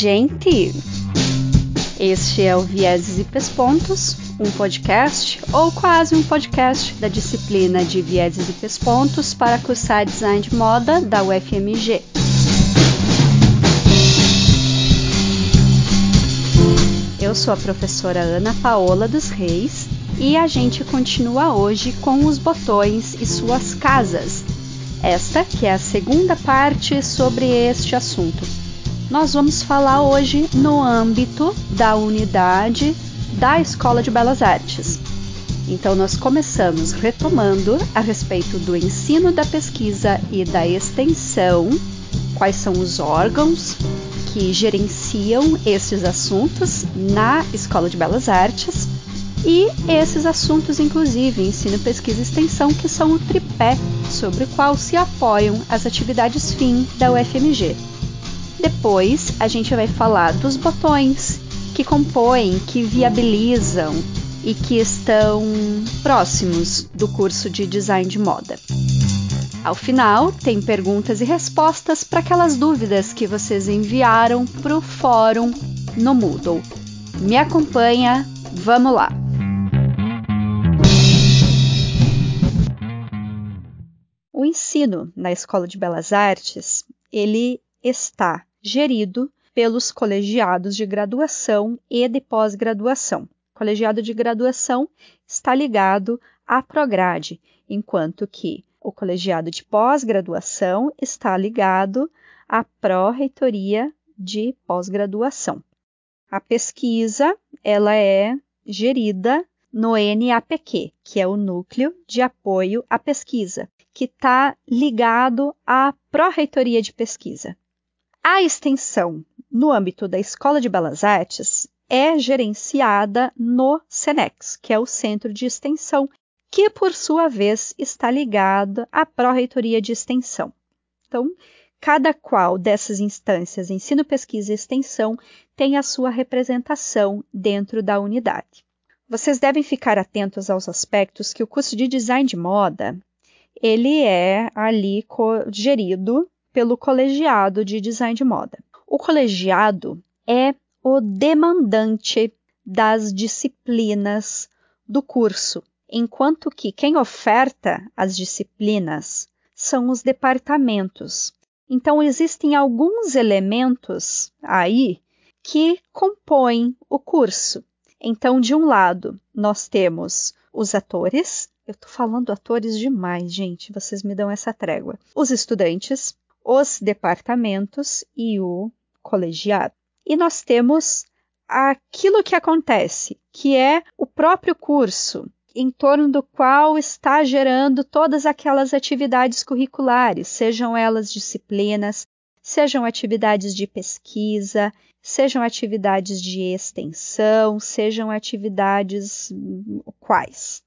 gente! Este é o Vieses e Pespontos, um podcast ou quase um podcast da disciplina de Vieses e Pespontos para cursar design de moda da UFMG. Eu sou a professora Ana Paola dos Reis e a gente continua hoje com os botões e suas casas. Esta que é a segunda parte sobre este assunto. Nós vamos falar hoje no âmbito da unidade da Escola de Belas Artes. Então, nós começamos retomando a respeito do ensino da pesquisa e da extensão, quais são os órgãos que gerenciam esses assuntos na Escola de Belas Artes e esses assuntos, inclusive, ensino, pesquisa e extensão, que são o tripé sobre o qual se apoiam as atividades fim da UFMG. Depois, a gente vai falar dos botões que compõem, que viabilizam e que estão próximos do curso de design de moda. Ao final, tem perguntas e respostas para aquelas dúvidas que vocês enviaram para o fórum no Moodle. Me acompanha, vamos lá! O ensino na Escola de Belas Artes, ele está gerido pelos colegiados de graduação e de pós-graduação. O colegiado de graduação está ligado à Prograde, enquanto que o colegiado de pós-graduação está ligado à Pró-Reitoria de Pós-Graduação. A pesquisa, ela é gerida no NAPQ, que é o Núcleo de Apoio à Pesquisa, que está ligado à Pró-Reitoria de Pesquisa. A extensão no âmbito da Escola de Belas Artes é gerenciada no SENEX, que é o Centro de Extensão, que por sua vez está ligado à Pró-Reitoria de Extensão. Então, cada qual dessas instâncias, ensino, pesquisa e extensão, tem a sua representação dentro da unidade. Vocês devem ficar atentos aos aspectos que o curso de design de moda, ele é ali gerido pelo colegiado de design de moda. O colegiado é o demandante das disciplinas do curso, enquanto que quem oferta as disciplinas são os departamentos. Então, existem alguns elementos aí que compõem o curso. Então, de um lado, nós temos os atores. Eu tô falando atores demais, gente, vocês me dão essa trégua. Os estudantes, os departamentos e o colegiado. E nós temos aquilo que acontece, que é o próprio curso, em torno do qual está gerando todas aquelas atividades curriculares, sejam elas disciplinas, sejam atividades de pesquisa, sejam atividades de extensão, sejam atividades quais.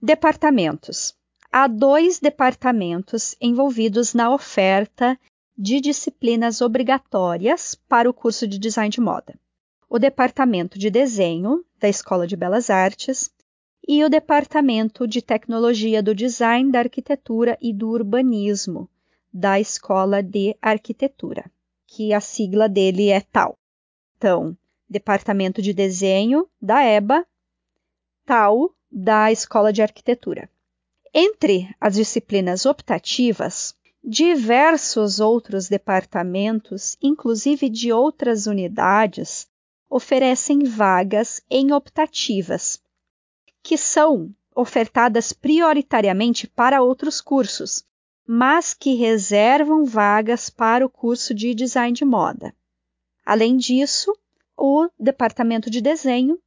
Departamentos. Há dois departamentos envolvidos na oferta de disciplinas obrigatórias para o curso de design de moda. O departamento de desenho da Escola de Belas Artes e o departamento de tecnologia do design, da arquitetura e do urbanismo da Escola de Arquitetura, que a sigla dele é tal. Então, Departamento de Desenho da EBA, tal da Escola de Arquitetura. Entre as disciplinas optativas, diversos outros departamentos, inclusive de outras unidades, oferecem vagas em optativas, que são ofertadas prioritariamente para outros cursos, mas que reservam vagas para o curso de design de moda. Além disso, o departamento de desenho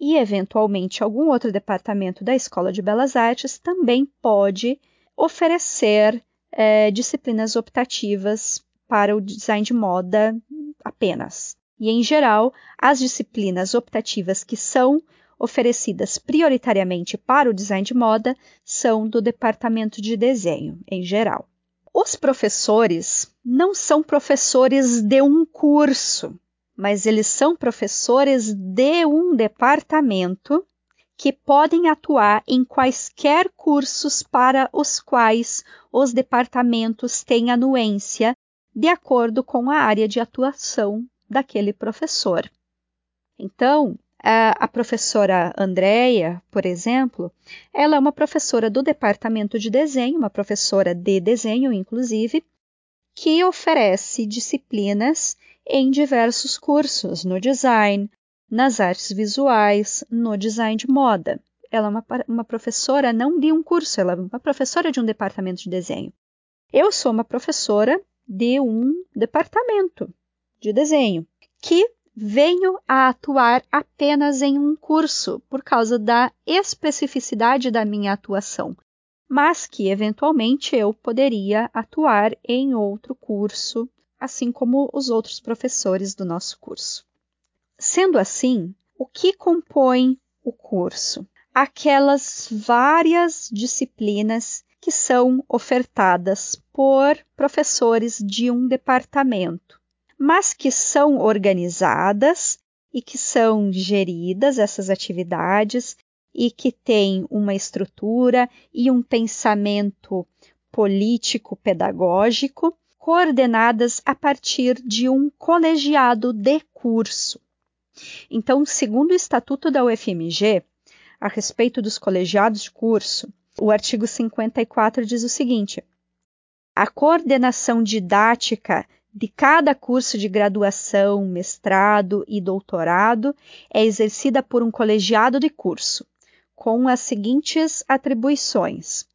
e, eventualmente, algum outro departamento da Escola de Belas Artes também pode oferecer é, disciplinas optativas para o design de moda apenas. E, em geral, as disciplinas optativas que são oferecidas prioritariamente para o design de moda são do departamento de desenho, em geral. Os professores não são professores de um curso, mas eles são professores de um departamento que podem atuar em quaisquer cursos para os quais os departamentos têm anuência de acordo com a área de atuação daquele professor. Então, a, professora Andréia, por exemplo, ela é uma professora do departamento de desenho, uma professora de desenho, inclusive, que oferece disciplinas em diversos cursos, no design, nas artes visuais, no design de moda. Ela é uma, uma professora não de um curso, ela é uma professora de um departamento de desenho. Eu sou uma professora de um departamento de desenho que venho a atuar apenas em um curso por causa da especificidade da minha atuação, mas que eventualmente eu poderia atuar em outro curso, assim como os outros professores do nosso curso. Sendo assim, o que compõe o curso? Aquelas várias disciplinas que são ofertadas por professores de um departamento mas que são organizadas e que são geridas essas atividades e que têm uma estrutura e um pensamento político pedagógico coordenadas a partir de um colegiado de curso. Então, segundo o Estatuto da UFMG, a respeito dos colegiados de curso, o artigo 54 diz o seguinte: a coordenação didática de cada curso de graduação, mestrado e doutorado é exercida por um colegiado de curso, com as seguintes atribuições: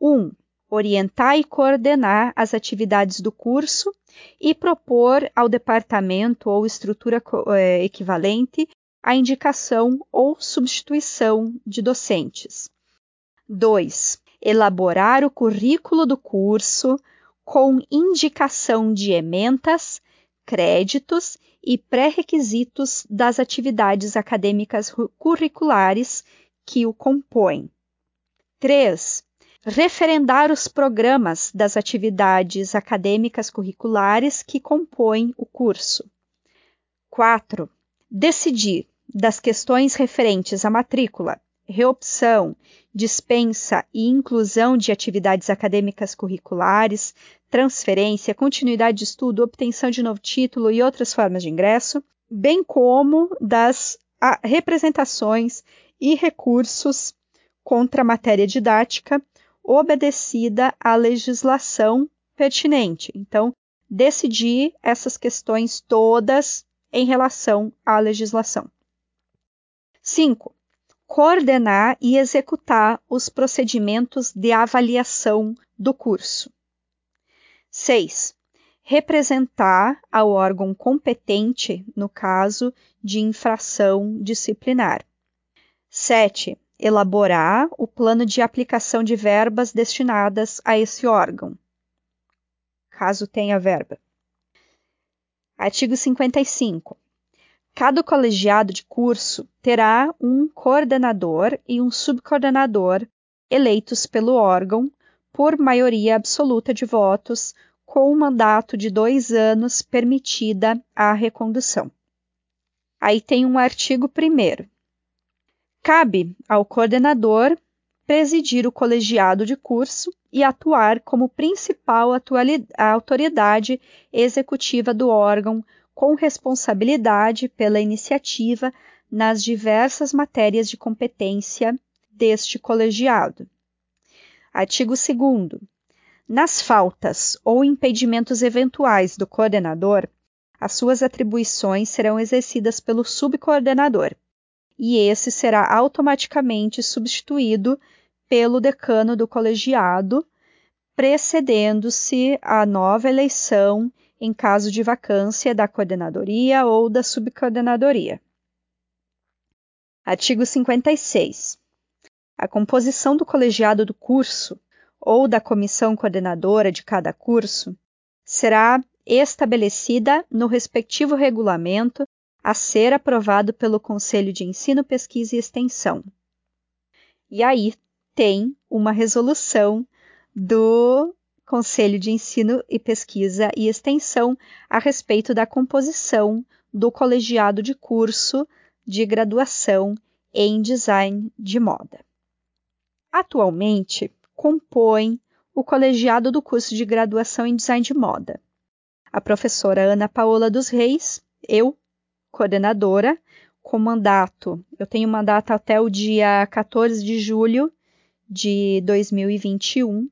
1. Um, orientar e coordenar as atividades do curso e propor ao departamento ou estrutura é, equivalente a indicação ou substituição de docentes. 2. Elaborar o currículo do curso, com indicação de ementas, créditos e pré-requisitos das atividades acadêmicas curriculares que o compõem. 3. Referendar os programas das atividades acadêmicas curriculares que compõem o curso. 4. Decidir das questões referentes à matrícula, reopção, dispensa e inclusão de atividades acadêmicas curriculares, transferência, continuidade de estudo, obtenção de novo título e outras formas de ingresso, bem como das representações e recursos contra a matéria didática obedecida à legislação pertinente. Então, decidir essas questões todas em relação à legislação. 5 coordenar e executar os procedimentos de avaliação do curso. 6. Representar ao órgão competente no caso de infração disciplinar. 7. Elaborar o plano de aplicação de verbas destinadas a esse órgão, caso tenha verba. Artigo 55. Cada colegiado de curso terá um coordenador e um subcoordenador eleitos pelo órgão por maioria absoluta de votos, com um mandato de dois anos permitida a recondução. Aí tem um artigo primeiro. Cabe ao coordenador presidir o colegiado de curso e atuar como principal autoridade executiva do órgão com responsabilidade pela iniciativa nas diversas matérias de competência deste colegiado. Artigo 2. Nas faltas ou impedimentos eventuais do coordenador, as suas atribuições serão exercidas pelo subcoordenador, e esse será automaticamente substituído pelo decano do colegiado, precedendo-se a nova eleição em caso de vacância da coordenadoria ou da subcoordenadoria. Artigo 56. A composição do colegiado do curso ou da comissão coordenadora de cada curso será estabelecida no respectivo regulamento a ser aprovado pelo Conselho de Ensino, Pesquisa e Extensão. E aí tem uma resolução do Conselho de Ensino e Pesquisa e Extensão a respeito da composição do colegiado de curso de graduação em design de moda. Atualmente, compõe o colegiado do curso de graduação em design de moda a professora Ana Paola dos Reis, eu, coordenadora, com mandato. Eu tenho mandato até o dia 14 de julho de 2021.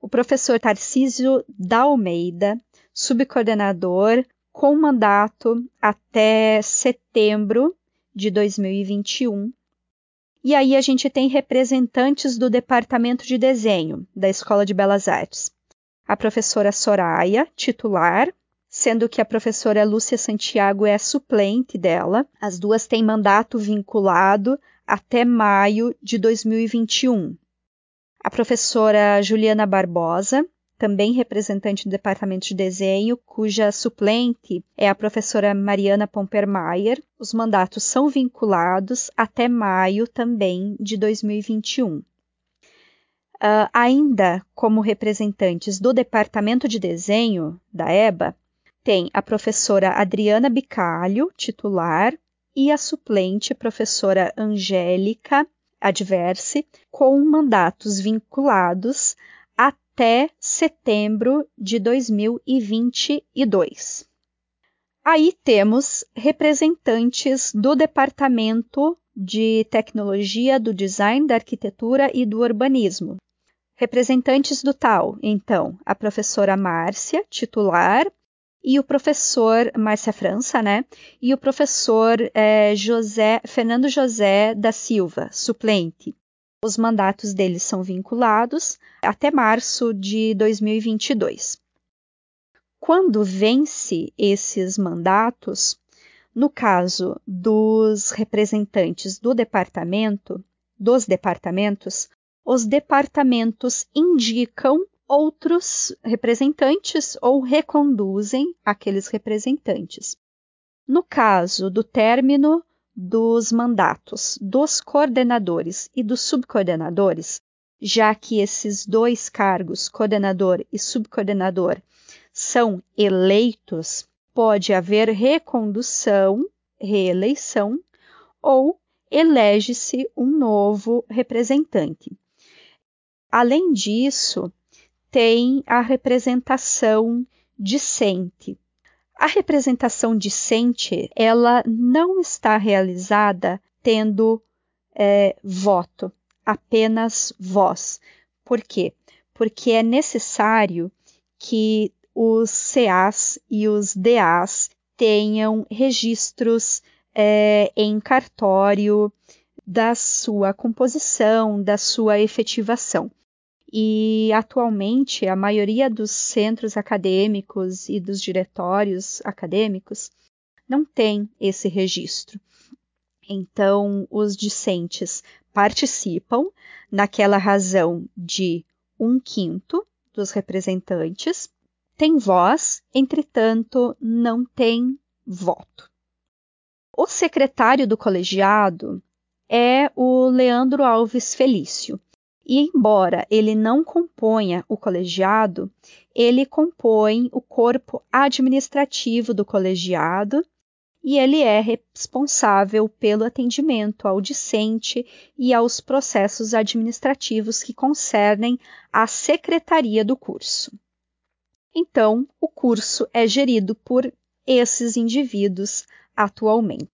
O professor Tarcísio da Almeida, subcoordenador, com mandato até setembro de 2021. E aí a gente tem representantes do departamento de desenho da Escola de Belas Artes. A professora Soraya, titular, sendo que a professora Lúcia Santiago é suplente dela. As duas têm mandato vinculado até maio de 2021. A professora Juliana Barbosa, também representante do departamento de desenho, cuja suplente é a professora Mariana Pompermayer. Os mandatos são vinculados até maio também de 2021. Uh, ah, ainda como representantes do departamento de desenho da EBA, tem a professora Adriana Bicalho, titular, e a suplente professora Angélica Adverse, com mandatos vinculados até setembro de 2022. Aí temos representantes do Departamento de Tecnologia, do Design, da Arquitetura e do Urbanismo. Representantes do tal, então, a professora Márcia, titular, e o professor Márcia França, né? E o professor é, José Fernando José da Silva, suplente. Os mandatos deles são vinculados até março de 2022. Quando vence esses mandatos, no caso dos representantes do departamento, dos departamentos, os departamentos indicam outros representantes ou reconduzem aqueles representantes. No caso do término dos mandatos dos coordenadores e dos subcoordenadores, já que esses dois cargos, coordenador e subcoordenador, são eleitos, pode haver recondução, reeleição ou elege-se um novo representante. Além disso, tem a representação discente, a representação discente, ela não está realizada tendo é, voto, apenas voz. Por quê? Porque é necessário que os CAs e os DAs tenham registros é, em cartório da sua composição, da sua efetivação. E atualmente a maioria dos centros acadêmicos e dos diretórios acadêmicos não tem esse registro. Então, os discentes participam naquela razão de um quinto dos representantes, tem voz, entretanto, não tem voto. O secretário do colegiado é o Leandro Alves Felício. E embora ele não componha o colegiado, ele compõe o corpo administrativo do colegiado e ele é responsável pelo atendimento ao discente e aos processos administrativos que concernem a secretaria do curso. Então, o curso é gerido por esses indivíduos atualmente.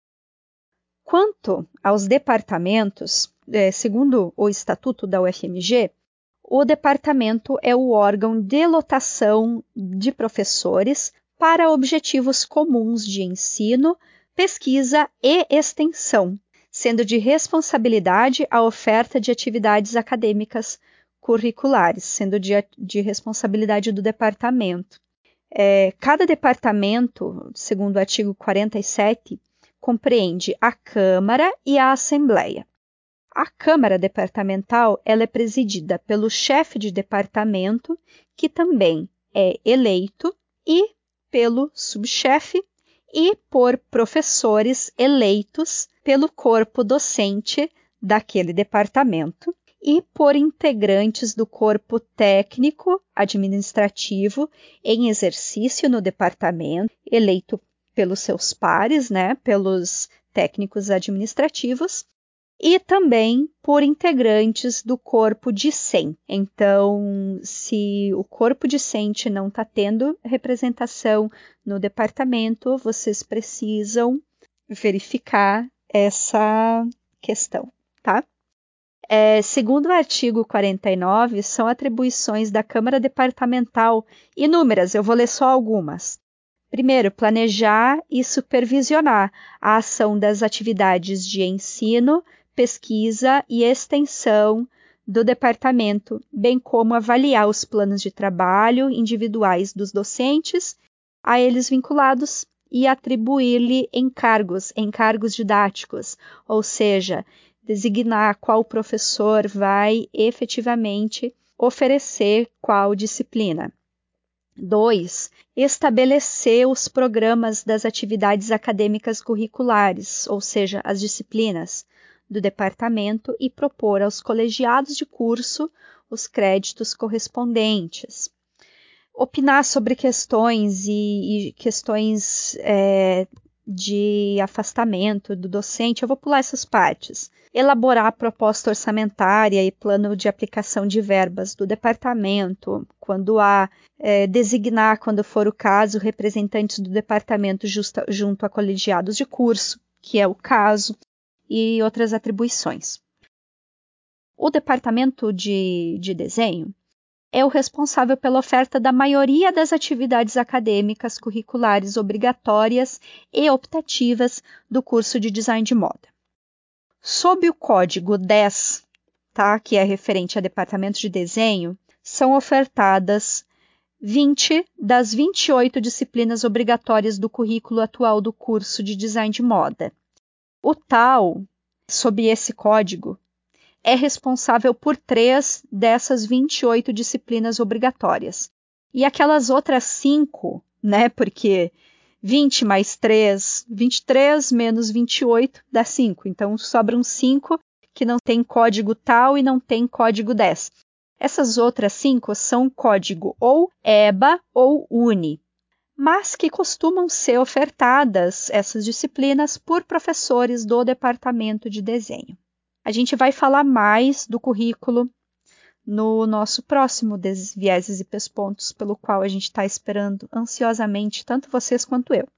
Quanto aos departamentos, é, segundo o estatuto da UFMG, o departamento é o órgão de lotação de professores para objetivos comuns de ensino, pesquisa e extensão, sendo de responsabilidade a oferta de atividades acadêmicas curriculares, sendo de, de responsabilidade do departamento. É, cada departamento, segundo o artigo 47, compreende a Câmara e a Assembleia. A Câmara Departamental ela é presidida pelo chefe de departamento, que também é eleito, e pelo subchefe e por professores eleitos pelo corpo docente daquele departamento e por integrantes do corpo técnico administrativo em exercício no departamento, eleito pelos seus pares, né, pelos técnicos administrativos, e também por integrantes do corpo discente. Então, se o corpo discente não está tendo representação no departamento, vocês precisam verificar essa questão, tá? É, segundo o artigo 49, são atribuições da Câmara Departamental inúmeras, eu vou ler só algumas. Primeiro, planejar e supervisionar a ação das atividades de ensino, pesquisa e extensão do departamento, bem como avaliar os planos de trabalho individuais dos docentes, a eles vinculados, e atribuir-lhe encargos, encargos didáticos, ou seja, designar qual professor vai efetivamente oferecer qual disciplina. 2. Estabelecer os programas das atividades acadêmicas curriculares, ou seja, as disciplinas do departamento e propor aos colegiados de curso os créditos correspondentes. Opinar sobre questões e, e questões é, de afastamento do docente, eu vou pular essas partes. Elaborar a proposta orçamentária e plano de aplicação de verbas do departamento, quando há, é, designar, quando for o caso, representantes do departamento justa, junto a colegiados de curso, que é o caso, e outras atribuições. O departamento de, de desenho é o responsável pela oferta da maioria das atividades acadêmicas curriculares obrigatórias e optativas do curso de design de moda. Sob o código 10, tá, que é referente a departamento de desenho, são ofertadas 20 das 28 disciplinas obrigatórias do currículo atual do curso de design de moda. O tal, sob esse código, é responsável por três dessas 28 disciplinas obrigatórias. E aquelas outras cinco, né? Porque 20 mais 3, 23 menos 28 dá 5. Então sobram 5 que não tem código tal e não tem código 10. Essas outras cinco são código ou EBA ou UNI, mas que costumam ser ofertadas essas disciplinas por professores do departamento de desenho. A gente vai falar mais do currículo no nosso próximo Desvieses e Pespontos, pelo qual a gente está esperando ansiosamente, tanto vocês quanto eu.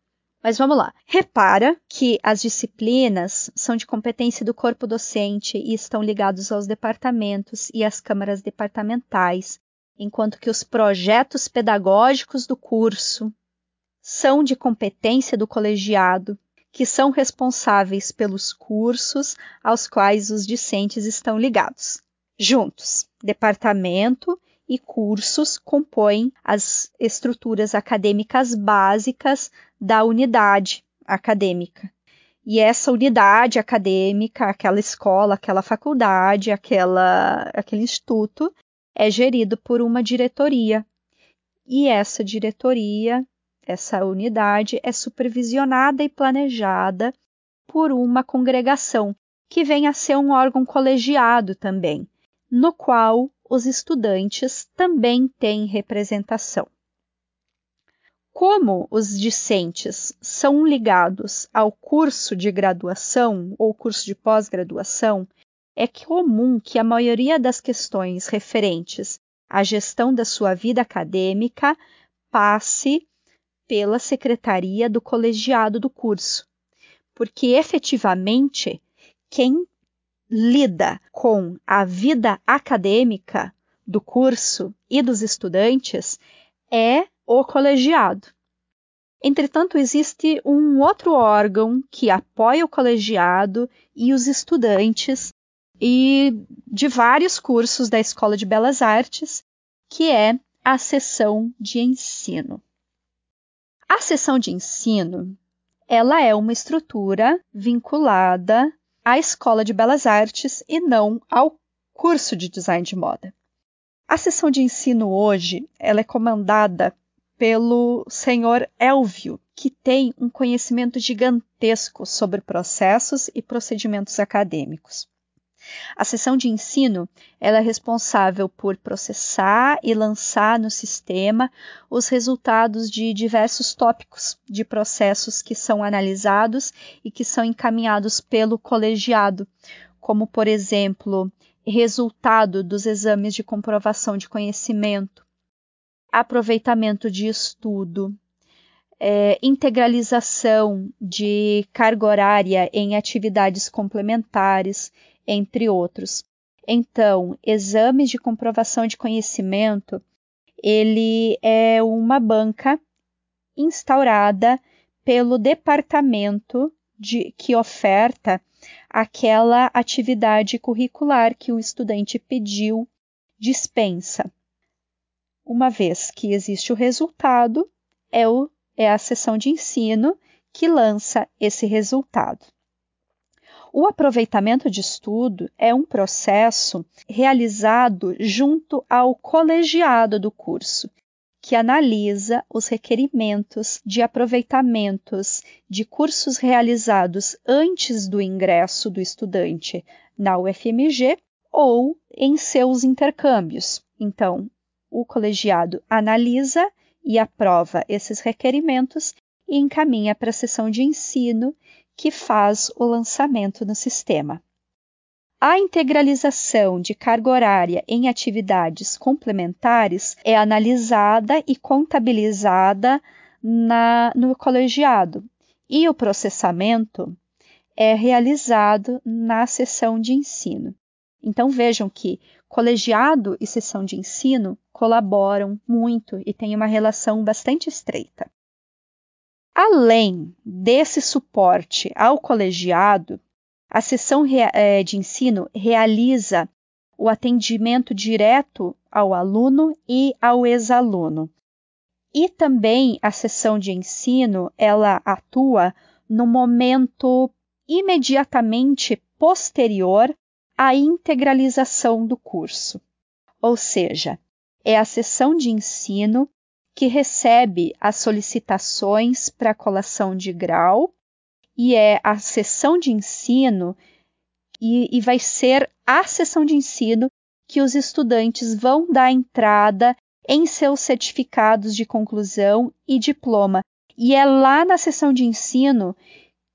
Mas vamos lá. Repara que as disciplinas são de competência do corpo docente e estão ligados aos departamentos e às câmaras departamentais, enquanto que os projetos pedagógicos do curso são de competência do colegiado que são responsáveis pelos cursos aos quais os discentes estão ligados. Juntos, departamento e cursos compõem as estruturas acadêmicas básicas da unidade acadêmica. E essa unidade acadêmica, aquela escola, aquela faculdade, aquela, aquele instituto, é gerido por uma diretoria. E essa diretoria essa unidade é supervisionada e planejada por uma congregação, que vem a ser um órgão colegiado também, no qual os estudantes também têm representação. Como os discentes são ligados ao curso de graduação ou curso de pós-graduação, é comum que a maioria das questões referentes à gestão da sua vida acadêmica passe pela secretaria do colegiado do curso, porque efetivamente quem lida com a vida acadêmica do curso e dos estudantes é o colegiado. Entretanto, existe um outro órgão que apoia o colegiado e os estudantes e de vários cursos da Escola de Belas Artes, que é a seção de ensino. A seção de ensino, ela é uma estrutura vinculada à Escola de Belas Artes e não ao curso de design de moda. A seção de ensino hoje, ela é comandada pelo senhor Elvio, que tem um conhecimento gigantesco sobre processos e procedimentos acadêmicos. A seção de ensino é responsável por processar e lançar no sistema os resultados de diversos tópicos de processos que são analisados e que são encaminhados pelo colegiado, como, por exemplo, resultado dos exames de comprovação de conhecimento, aproveitamento de estudo, é, integralização de carga horária em atividades complementares, entre outros. Então, exames de comprovação de conhecimento, ele é uma banca instaurada pelo departamento de, que oferta aquela atividade curricular que o estudante pediu dispensa. Uma vez que existe o resultado, é, o, é a sessão de ensino que lança esse resultado. O aproveitamento de estudo é um processo realizado junto ao colegiado do curso, que analisa os requerimentos de aproveitamentos de cursos realizados antes do ingresso do estudante na UFMG ou em seus intercâmbios. Então, o colegiado analisa e aprova esses requerimentos e encaminha para a sessão de ensino que faz o lançamento no sistema. A integralização de carga horária em atividades complementares é analisada e contabilizada na, no colegiado, e o processamento é realizado na sessão de ensino. Então vejam que colegiado e sessão de ensino colaboram muito e têm uma relação bastante estreita. Além desse suporte ao colegiado, a sessão eh, de ensino realiza o atendimento direto ao aluno e ao ex-aluno. E também a sessão de ensino, ela atua no momento imediatamente posterior à integralização do curso. Ou seja, é a sessão de ensino que recebe as solicitações para colação de grau e é a sessão de ensino e, e vai ser a sessão de ensino que os estudantes vão dar entrada em seus certificados de conclusão e diploma. E é lá na sessão de ensino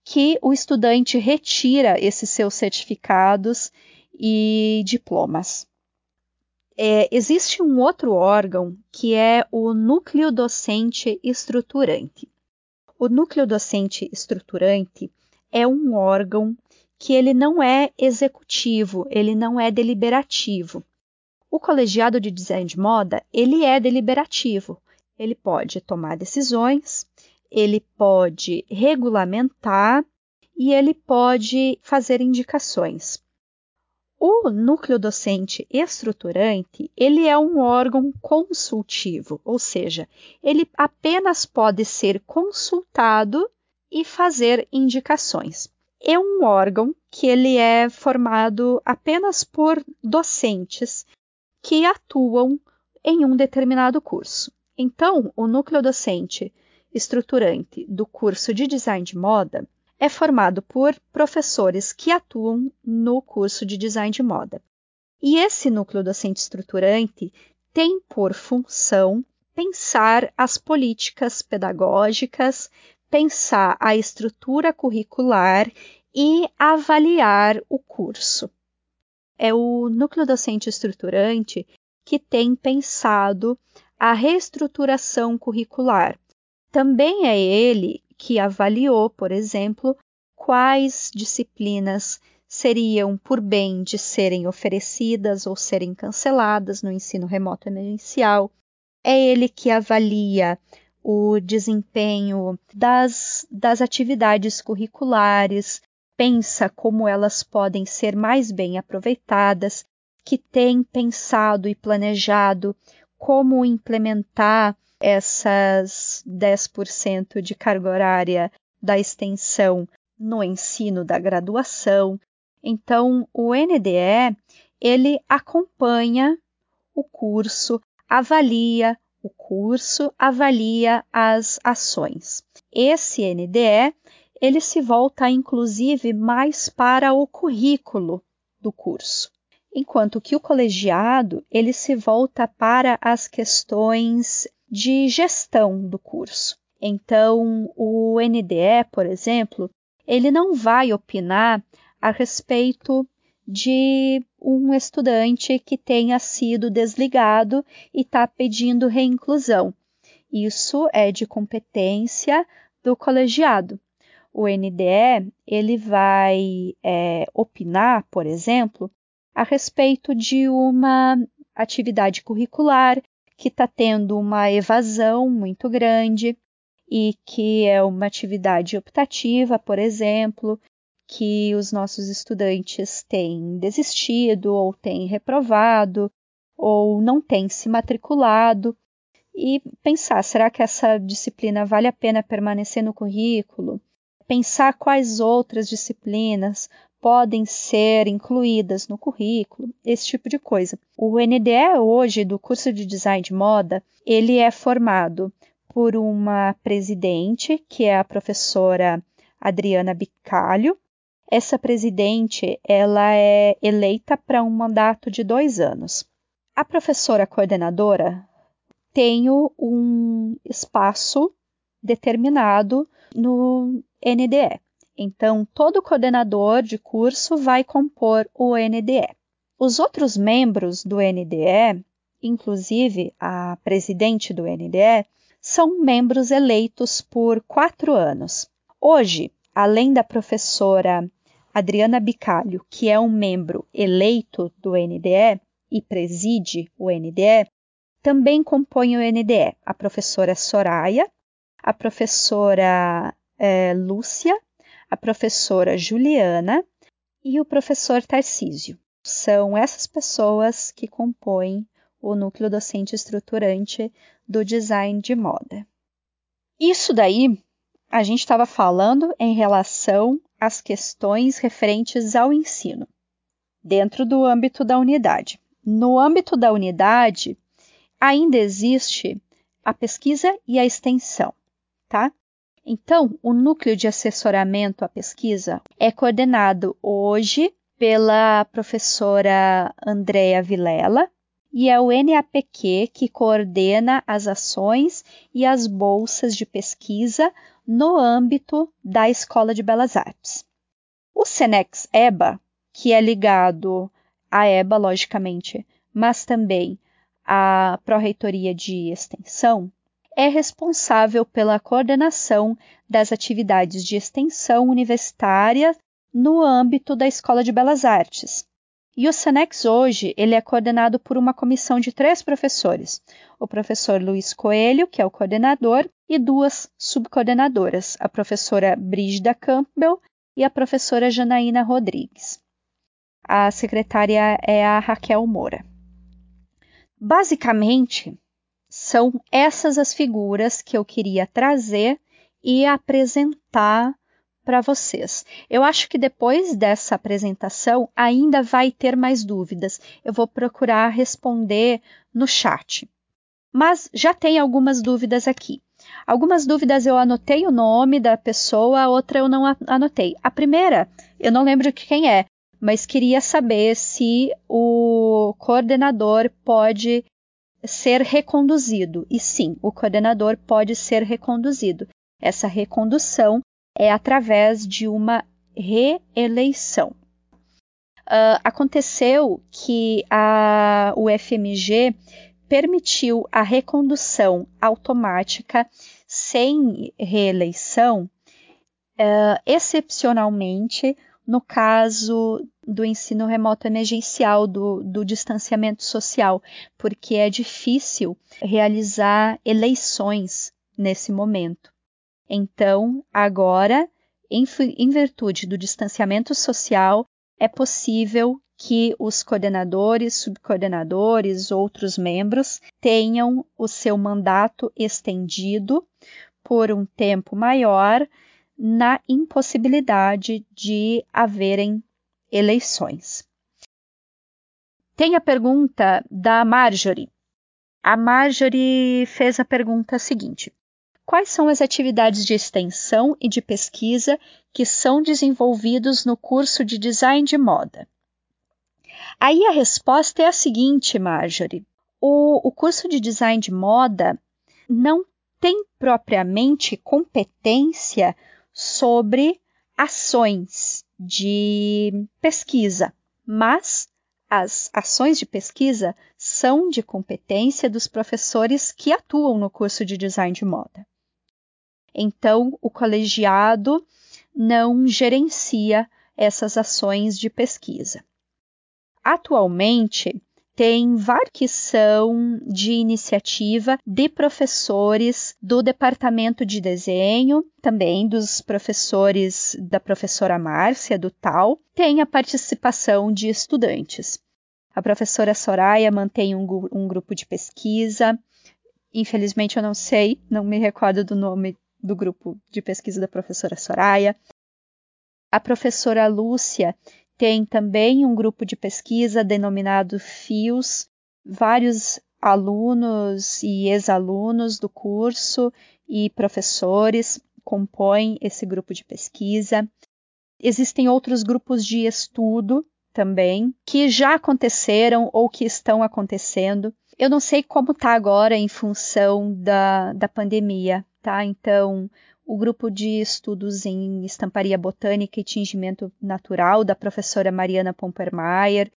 que o estudante retira esses seus certificados e diplomas. É, existe um outro órgão que é o núcleo docente estruturante. O núcleo docente estruturante é um órgão que ele não é executivo, ele não é deliberativo. O colegiado de design de moda, ele é deliberativo. Ele pode tomar decisões, ele pode regulamentar e ele pode fazer indicações. O núcleo docente estruturante, ele é um órgão consultivo, ou seja, ele apenas pode ser consultado e fazer indicações. É um órgão que ele é formado apenas por docentes que atuam em um determinado curso. Então, o núcleo docente estruturante do curso de design de moda é formado por professores que atuam no curso de design de moda. E esse núcleo docente estruturante tem por função pensar as políticas pedagógicas, pensar a estrutura curricular e avaliar o curso. É o núcleo docente estruturante que tem pensado a reestruturação curricular. Também é ele que avaliou, por exemplo, quais disciplinas seriam por bem de serem oferecidas ou serem canceladas no ensino remoto emergencial. É ele que avalia o desempenho das, das atividades curriculares, pensa como elas podem ser mais bem aproveitadas, que tem pensado e planejado como implementar essas 10% de carga horária da extensão no ensino da graduação. Então, o NDE, ele acompanha o curso, avalia o curso, avalia as ações. Esse NDE, ele se volta inclusive mais para o currículo do curso, enquanto que o colegiado, ele se volta para as questões de gestão do curso. Então, o NDE, por exemplo, ele não vai opinar a respeito de um estudante que tenha sido desligado e está pedindo reinclusão. Isso é de competência do colegiado. O NDE ele vai é, opinar, por exemplo, a respeito de uma atividade curricular que está tendo uma evasão muito grande e que é uma atividade optativa, por exemplo, que os nossos estudantes têm desistido ou têm reprovado ou não têm se matriculado e pensar, será que essa disciplina vale a pena permanecer no currículo? Pensar quais outras disciplinas podem ser incluídas no currículo, esse tipo de coisa. O NDE hoje do curso de design de moda, ele é formado por uma presidente, que é a professora Adriana Bicalho. Essa presidente, ela é eleita para um mandato de dois anos. A professora coordenadora tem um espaço determinado no NDE. Então, todo coordenador de curso vai compor o NDE. Os outros membros do NDE, inclusive a presidente do NDE, são membros eleitos por quatro anos. Hoje, além da professora Adriana Bicalho, que é um membro eleito do NDE e preside o NDE, também compõem o NDE a professora Soraya, a professora é, Lúcia a professora Juliana e o professor Tarcísio. São essas pessoas que compõem o núcleo docente estruturante do design de moda. Isso daí a gente estava falando em relação às questões referentes ao ensino, dentro do âmbito da unidade. No âmbito da unidade, ainda existe a pesquisa e a extensão, tá? Então, o núcleo de assessoramento à pesquisa é coordenado hoje pela professora Andrea Vilela e é o NAPQ que coordena as ações e as bolsas de pesquisa no âmbito da Escola de Belas Artes. O Senex EBA, que é ligado à EBA, logicamente, mas também à Pró-Reitoria de Extensão, é responsável pela coordenação das atividades de extensão universitária no âmbito da Escola de Belas Artes. E o SENEX hoje ele é coordenado por uma comissão de três professores: o professor Luiz Coelho, que é o coordenador, e duas subcoordenadoras, a professora Brígida Campbell e a professora Janaína Rodrigues. A secretária é a Raquel Moura. Basicamente, são essas as figuras que eu queria trazer e apresentar para vocês. Eu acho que depois dessa apresentação ainda vai ter mais dúvidas. Eu vou procurar responder no chat. Mas já tem algumas dúvidas aqui. Algumas dúvidas eu anotei o nome da pessoa, a outra eu não anotei. A primeira, eu não lembro de quem é, mas queria saber se o coordenador pode ser reconduzido. E sim, o coordenador pode ser reconduzido. Essa recondução é através de uma reeleição. Uh, aconteceu que a, o FMG permitiu a recondução automática sem reeleição, uh, excepcionalmente no caso do ensino remoto emergencial, do, do distanciamento social, porque é difícil realizar eleições nesse momento. Então, agora, em, em virtude do distanciamento social, é possível que os coordenadores, subcoordenadores, outros membros tenham o seu mandato estendido por um tempo maior na impossibilidade de haverem eleições. Tem a pergunta da Marjorie. A Marjorie fez a pergunta seguinte: Quais são as atividades de extensão e de pesquisa que são desenvolvidos no curso de design de moda? Aí a resposta é a seguinte, Marjorie: o, o curso de design de moda não tem propriamente competência sobre ações de pesquisa, mas as ações de pesquisa são de competência dos professores que atuam no curso de design de moda. Então, o colegiado não gerencia essas ações de pesquisa. Atualmente, tem varquição de iniciativa de professores do departamento de desenho, também dos professores da professora Márcia, do TAL, tem a participação de estudantes. A professora Soraya mantém um, um grupo de pesquisa. Infelizmente, eu não sei, não me recordo do nome do grupo de pesquisa da professora Soraya. A professora Lúcia tem também um grupo de pesquisa denominado FIOS, vários alunos e ex-alunos do curso e professores compõem esse grupo de pesquisa. Existem outros grupos de estudo também que já aconteceram ou que estão acontecendo. Eu não sei como está agora em função da, da pandemia, tá? Então, o grupo de estudos em estamparia botânica e tingimento natural da professora Mariana Pompermayer,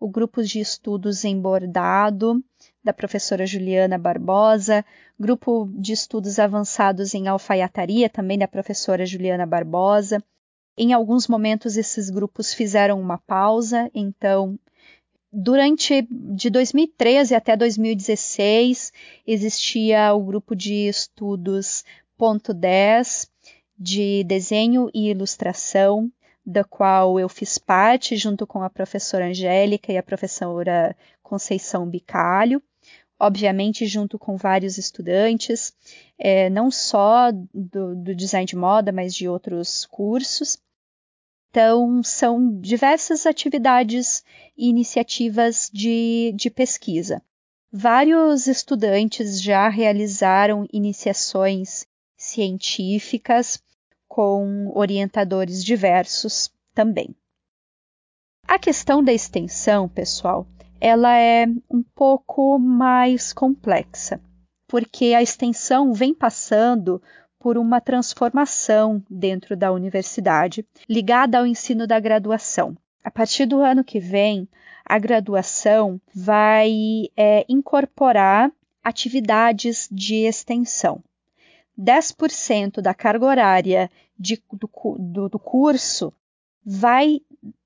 o grupo de estudos em bordado da professora Juliana Barbosa, grupo de estudos avançados em alfaiataria também da professora Juliana Barbosa. Em alguns momentos esses grupos fizeram uma pausa, então Durante de 2013 até 2016 existia o grupo de estudos ponto 10 de desenho e ilustração, da qual eu fiz parte junto com a professora Angélica e a professora Conceição Bicalho, obviamente junto com vários estudantes, é, não só do, do design de moda, mas de outros cursos. Então, são diversas atividades e iniciativas de, de pesquisa. Vários estudantes já realizaram iniciações científicas com orientadores diversos também. A questão da extensão, pessoal, ela é um pouco mais complexa, porque a extensão vem passando por uma transformação dentro da universidade, ligada ao ensino da graduação. A partir do ano que vem, a graduação vai é, incorporar atividades de extensão. 10% da carga horária de, do, do, do curso vai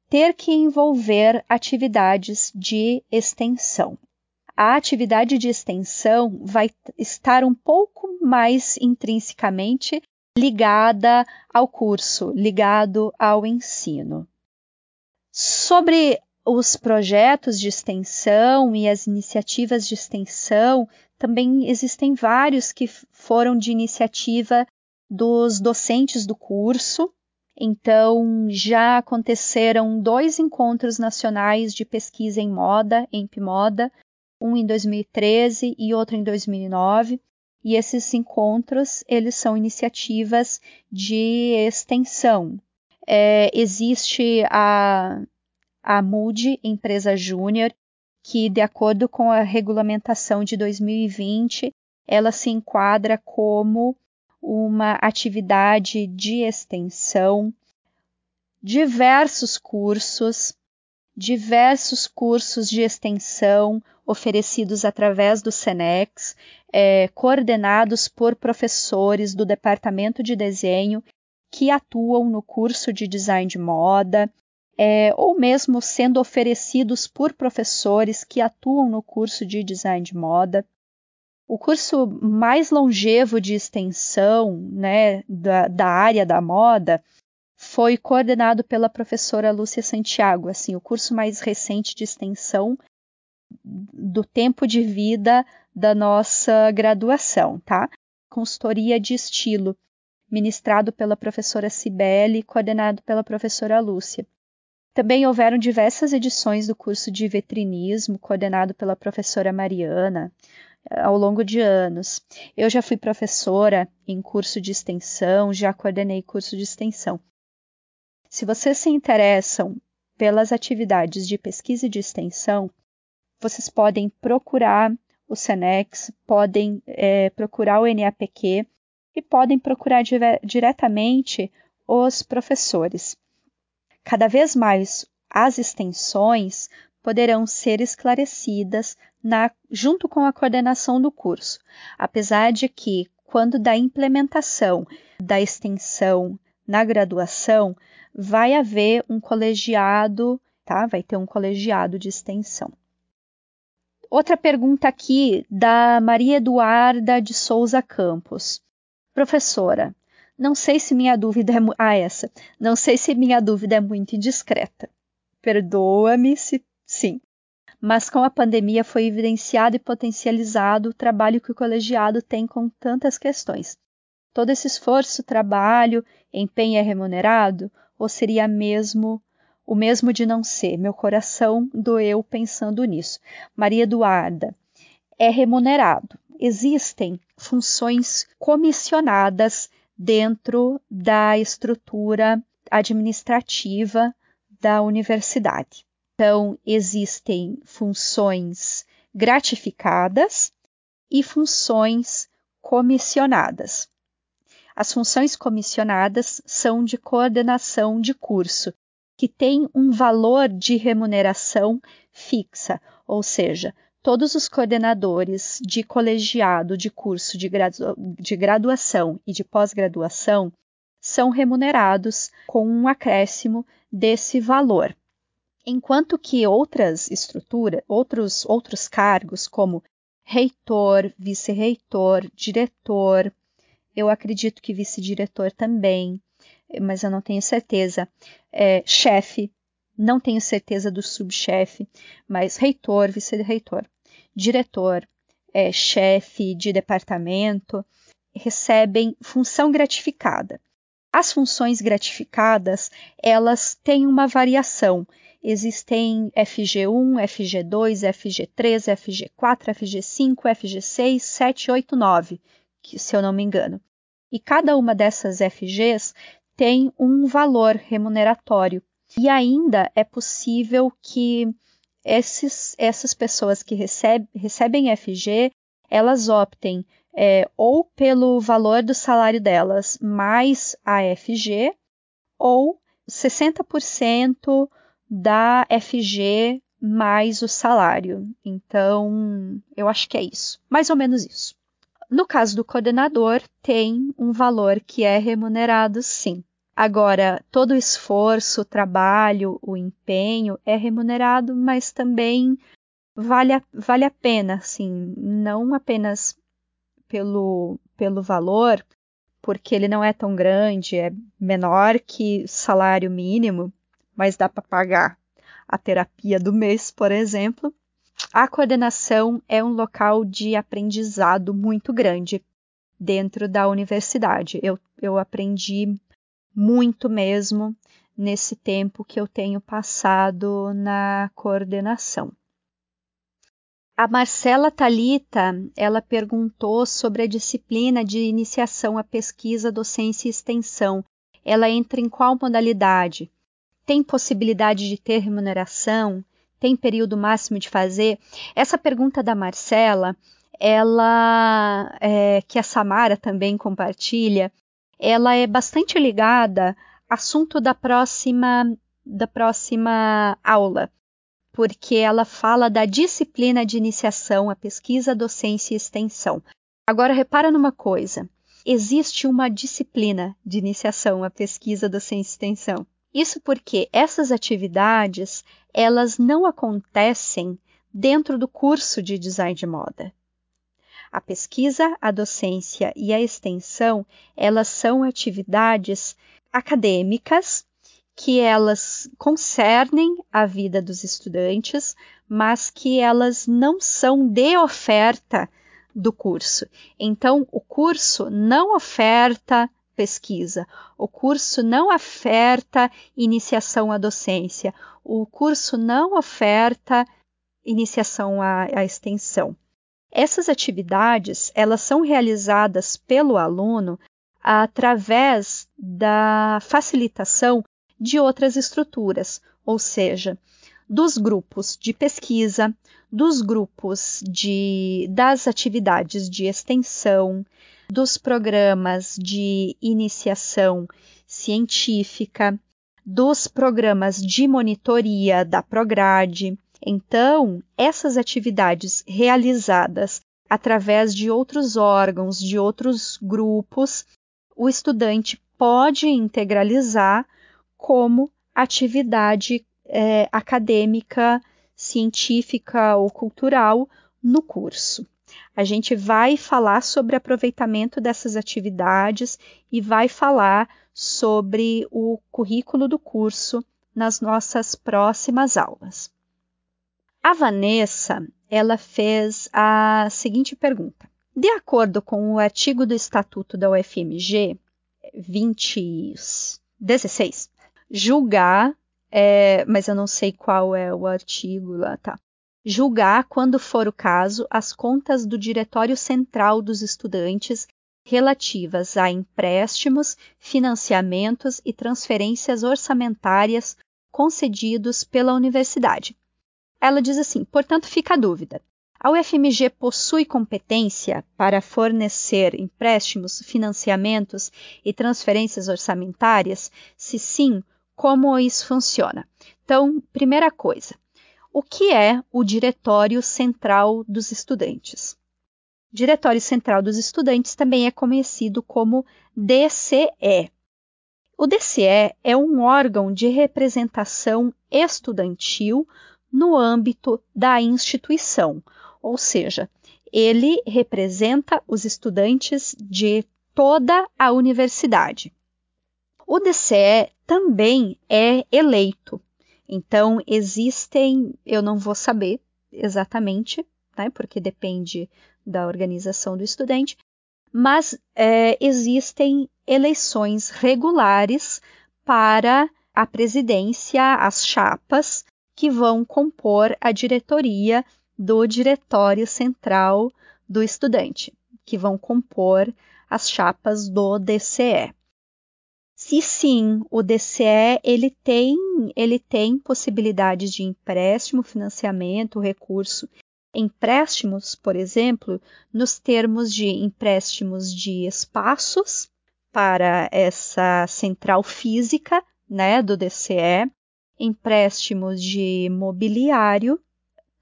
ter que envolver atividades de extensão. A atividade de extensão vai estar um pouco mais intrinsecamente ligada ao curso, ligado ao ensino. Sobre os projetos de extensão e as iniciativas de extensão, também existem vários que foram de iniciativa dos docentes do curso. Então, já aconteceram dois encontros nacionais de pesquisa em moda, em Moda, um em 2013 e outro em 2009. E esses encontros, eles são iniciativas de extensão. É, existe a, a MUD, Empresa Júnior, que, de acordo com a regulamentação de 2020, ela se enquadra como uma atividade de extensão, diversos cursos, diversos cursos de extensão oferecidos através do SENEX, é, coordenados por professores do departamento de desenho que atuam no curso de design de moda, é, ou mesmo sendo oferecidos por professores que atuam no curso de design de moda. O curso mais longevo de extensão né, da, da área da moda foi coordenado pela professora Lúcia Santiago, assim, o curso mais recente de extensão do tempo de vida da nossa graduação, tá? Consultoria de estilo, ministrado pela professora Cibele, coordenado pela professora Lúcia. Também houveram diversas edições do curso de vetrinismo, coordenado pela professora Mariana, eh, ao longo de anos. Eu já fui professora em curso de extensão, já coordenei curso de extensão. Se vocês se interessam pelas atividades de pesquisa e de extensão, vocês podem procurar o SENEX, podem é, procurar o NAPQ e podem procurar diretamente os professores. Cada vez mais as extensões poderão ser esclarecidas na, junto com a coordenação do curso, apesar de que, quando da implementação da extensão na graduação, vai haver um colegiado, tá? Vai ter um colegiado de extensão. Outra pergunta aqui da Maria Eduarda de Souza Campos. Professora, não sei se minha dúvida é ah, essa. Não sei se minha dúvida é muito indiscreta. Perdoa-me se sim. Mas com a pandemia foi evidenciado e potencializado o trabalho que o colegiado tem com tantas questões. Todo esse esforço, trabalho, empenho é remunerado? Ou seria mesmo o mesmo de não ser? Meu coração doeu pensando nisso. Maria Eduarda, é remunerado. Existem funções comissionadas dentro da estrutura administrativa da universidade. Então, existem funções gratificadas e funções comissionadas. As funções comissionadas são de coordenação de curso, que tem um valor de remuneração fixa, ou seja, todos os coordenadores de colegiado de curso de, gradu de graduação e de pós-graduação são remunerados com um acréscimo desse valor. Enquanto que outras estruturas, outros, outros cargos, como reitor, vice-reitor, diretor, eu acredito que vice-diretor também, mas eu não tenho certeza. É, chefe, não tenho certeza do subchefe, mas reitor, vice-reitor, diretor, é, chefe de departamento, recebem função gratificada. As funções gratificadas, elas têm uma variação. Existem FG1, FG2, FG3, FG4, FG5, FG6, 7, 8, 9 que, se eu não me engano. E cada uma dessas FGs tem um valor remuneratório. E ainda é possível que esses, essas pessoas que receb, recebem FG, elas optem é, ou pelo valor do salário delas mais a FG, ou 60% da FG mais o salário. Então, eu acho que é isso. Mais ou menos isso. No caso do coordenador, tem um valor que é remunerado sim. Agora, todo o esforço, o trabalho, o empenho é remunerado, mas também vale a, vale a pena, sim, não apenas pelo, pelo valor, porque ele não é tão grande, é menor que salário mínimo, mas dá para pagar a terapia do mês, por exemplo, a coordenação é um local de aprendizado muito grande dentro da universidade. Eu, eu aprendi muito mesmo nesse tempo que eu tenho passado na coordenação. A Marcela Talita, ela perguntou sobre a disciplina de iniciação à pesquisa, docência e extensão. Ela entra em qual modalidade? Tem possibilidade de ter remuneração? tem período máximo de fazer? Essa pergunta da Marcela, ela é, que a Samara também compartilha, ela é bastante ligada ao assunto da próxima da próxima aula, porque ela fala da disciplina de iniciação à pesquisa, docência e extensão. Agora repara numa coisa, existe uma disciplina de iniciação à pesquisa, docência e extensão. Isso porque essas atividades, elas não acontecem dentro do curso de design de moda. A pesquisa, a docência e a extensão, elas são atividades acadêmicas que elas concernem a vida dos estudantes, mas que elas não são de oferta do curso. Então, o curso não oferta pesquisa. O curso não oferta iniciação à docência. O curso não oferta iniciação à, à extensão. Essas atividades, elas são realizadas pelo aluno através da facilitação de outras estruturas, ou seja, dos grupos de pesquisa, dos grupos de das atividades de extensão, dos programas de iniciação científica, dos programas de monitoria da Prograde. Então, essas atividades realizadas através de outros órgãos, de outros grupos, o estudante pode integralizar como atividade é, acadêmica, científica ou cultural no curso. A gente vai falar sobre aproveitamento dessas atividades e vai falar sobre o currículo do curso nas nossas próximas aulas. A Vanessa, ela fez a seguinte pergunta: De acordo com o artigo do Estatuto da UFMG 2016, julgar, é, mas eu não sei qual é o artigo lá, tá? Julgar, quando for o caso, as contas do Diretório Central dos Estudantes relativas a empréstimos, financiamentos e transferências orçamentárias concedidos pela universidade, ela diz assim: portanto, fica a dúvida. A UFMG possui competência para fornecer empréstimos, financiamentos e transferências orçamentárias? Se sim, como isso funciona? Então, primeira coisa, o que é o Diretório Central dos Estudantes? Diretório Central dos Estudantes também é conhecido como DCE. O DCE é um órgão de representação estudantil no âmbito da instituição, ou seja, ele representa os estudantes de toda a universidade. O DCE também é eleito, então existem, eu não vou saber exatamente, né, porque depende da organização do estudante, mas é, existem eleições regulares para a presidência, as chapas que vão compor a diretoria do Diretório Central do Estudante, que vão compor as chapas do DCE. Se sim, o DCE ele tem, ele tem possibilidades de empréstimo, financiamento, recurso. Empréstimos, por exemplo, nos termos de empréstimos de espaços para essa central física, né, do DCE, empréstimos de mobiliário,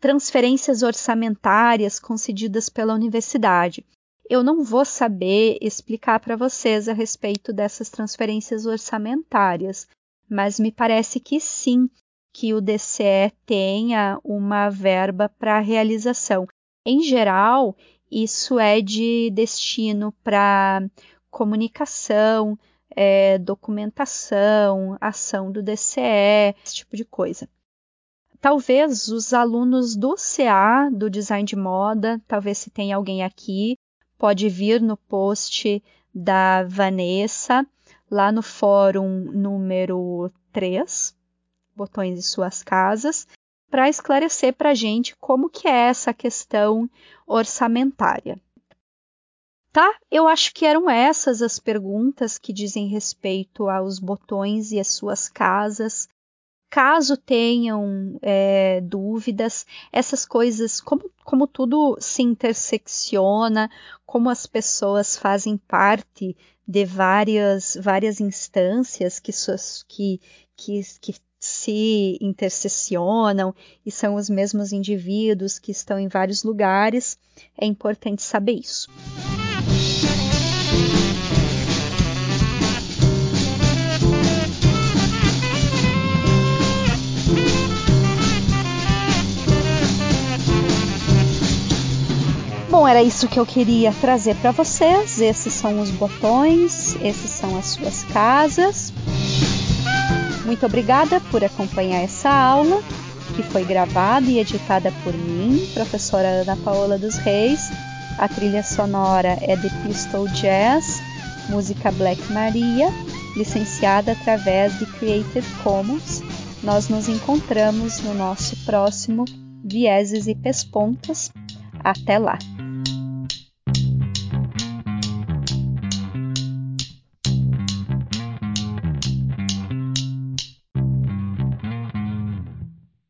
transferências orçamentárias concedidas pela universidade. Eu não vou saber explicar para vocês a respeito dessas transferências orçamentárias, mas me parece que sim, que o DCE tenha uma verba para realização. Em geral, isso é de destino para comunicação, é, documentação, ação do DCE, esse tipo de coisa. Talvez os alunos do CA, do design de moda, talvez se tem alguém aqui, pode vir no post da Vanessa, lá no fórum número 3, Botões de Suas Casas, para esclarecer para a gente como que é essa questão orçamentária. Tá? Eu acho que eram essas as perguntas que dizem respeito aos botões e as suas casas. Caso tenham é, dúvidas, essas coisas, como, como tudo se intersecciona, como as pessoas fazem parte de várias, várias instâncias que, que, que, que se interseccionam e são os mesmos indivíduos que estão em vários lugares, é importante saber isso. Bom, era isso que eu queria trazer para vocês. Esses são os botões, esses são as suas casas. Muito obrigada por acompanhar essa aula, que foi gravada e editada por mim, professora Ana Paola dos Reis. A trilha sonora é de Pistol Jazz, música Black Maria, licenciada através de Creative Commons. Nós nos encontramos no nosso próximo Vieses e Pespontas. Até lá!